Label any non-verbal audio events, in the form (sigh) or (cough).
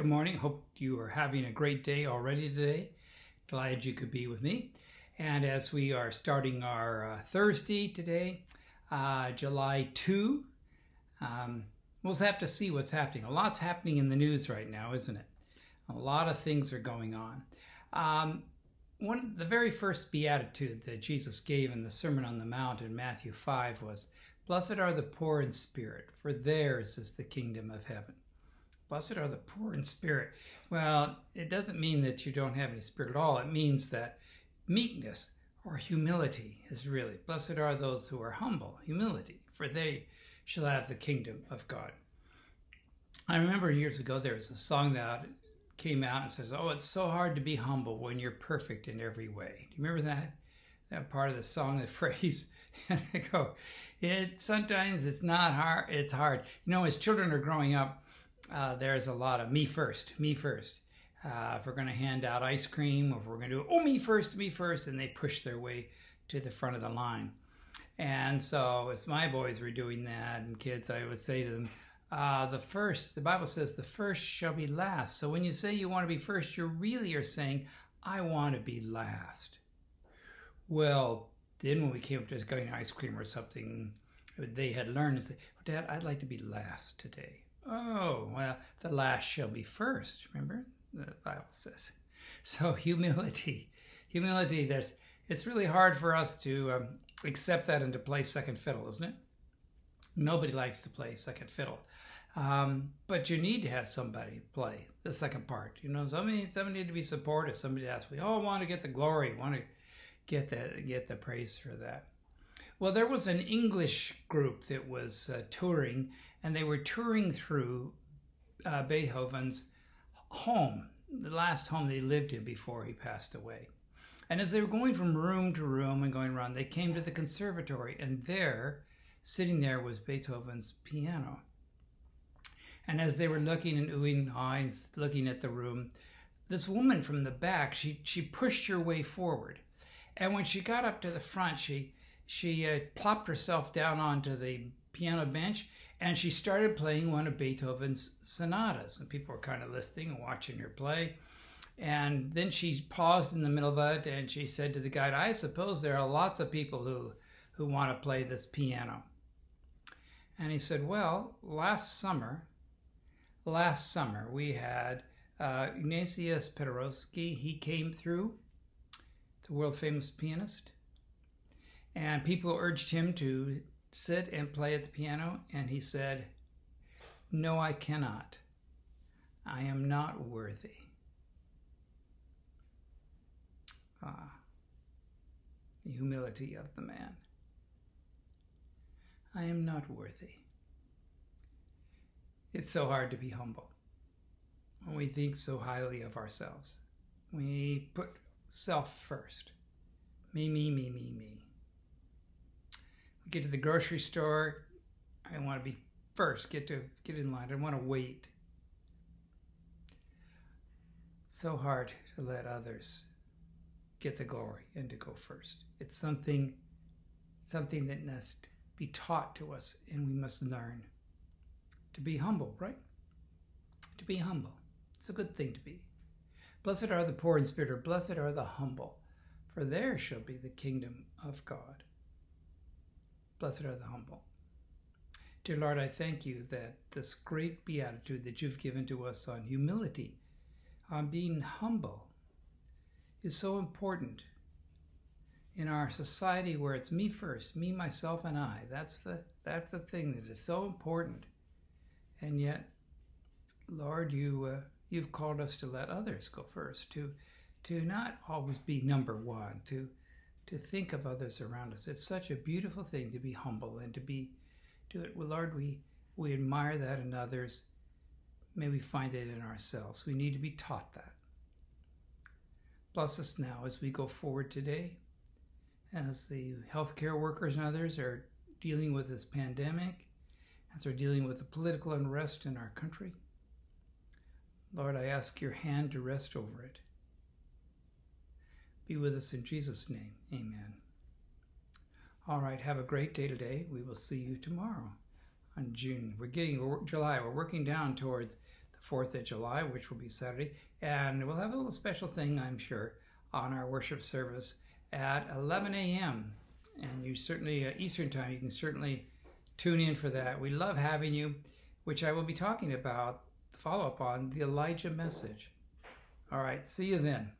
Good morning. Hope you are having a great day already today. Glad you could be with me. And as we are starting our uh, Thursday today, uh, July 2, um, we'll have to see what's happening. A lot's happening in the news right now, isn't it? A lot of things are going on. Um, one the very first beatitude that Jesus gave in the Sermon on the Mount in Matthew 5 was, Blessed are the poor in spirit, for theirs is the kingdom of heaven. Blessed are the poor in spirit. Well, it doesn't mean that you don't have any spirit at all. It means that meekness or humility is really. Blessed are those who are humble, humility, for they shall have the kingdom of God. I remember years ago there was a song that came out and says, "Oh, it's so hard to be humble when you're perfect in every way." Do you remember that? That part of the song, the (laughs) phrase. and I go, it sometimes it's not hard. It's hard. You know, as children are growing up, uh, there's a lot of me first, me first. Uh, if we're going to hand out ice cream, or if we're going to do, oh, me first, me first, and they push their way to the front of the line. And so, as my boys were doing that, and kids, I would say to them, uh, the first, the Bible says, the first shall be last. So when you say you want to be first, you really are saying, I want to be last. Well, then when we came up to getting ice cream or something, they had learned to say, Dad, I'd like to be last today. Oh, well, the last shall be first. Remember? The Bible says. So (laughs) humility, humility, there's, it's really hard for us to um, accept that and to play second fiddle, isn't it? Nobody likes to play second fiddle. Um, but you need to have somebody play the second part. You know, somebody, somebody to be supportive. Somebody has we all want to get the glory, want to get the get the praise for that. Well, there was an English group that was uh, touring, and they were touring through uh, Beethoven's home, the last home they lived in before he passed away. And as they were going from room to room and going around, they came to the conservatory, and there, sitting there, was Beethoven's piano. And as they were looking and oohing eyes, looking at the room, this woman from the back, she, she pushed her way forward. And when she got up to the front, she she uh, plopped herself down onto the piano bench and she started playing one of Beethoven's sonatas. And people were kind of listening and watching her play. And then she paused in the middle of it and she said to the guide, I suppose there are lots of people who, who want to play this piano. And he said, Well, last summer, last summer we had uh, Ignatius Paderewski. He came through, the world famous pianist and people urged him to sit and play at the piano, and he said, No, I cannot. I am not worthy. Ah, the humility of the man. I am not worthy. It's so hard to be humble when we think so highly of ourselves. We put self first. Me, me, me, me, me get to the grocery store. I want to be first. Get to get in line. I want to wait. So hard to let others get the glory and to go first. It's something something that must be taught to us and we must learn to be humble, right? To be humble. It's a good thing to be. Blessed are the poor in spirit, or blessed are the humble, for there shall be the kingdom of God. Blessed are the humble. Dear Lord, I thank you that this great beatitude that you've given to us on humility, on being humble, is so important in our society where it's me first, me, myself, and I. That's the that's the thing that is so important. And yet, Lord, you uh, you've called us to let others go first, to to not always be number one, to to think of others around us. It's such a beautiful thing to be humble and to be do it. Well, Lord, we we admire that in others. May we find it in ourselves. We need to be taught that. Bless us now as we go forward today, as the healthcare workers and others are dealing with this pandemic, as they're dealing with the political unrest in our country. Lord, I ask your hand to rest over it be with us in Jesus' name. Amen. All right, have a great day today. We will see you tomorrow on June. We're getting July. We're working down towards the 4th of July, which will be Saturday. And we'll have a little special thing, I'm sure, on our worship service at 11 a.m. And you certainly, uh, Eastern Time, you can certainly tune in for that. We love having you, which I will be talking about, follow up on the Elijah message. All right, see you then.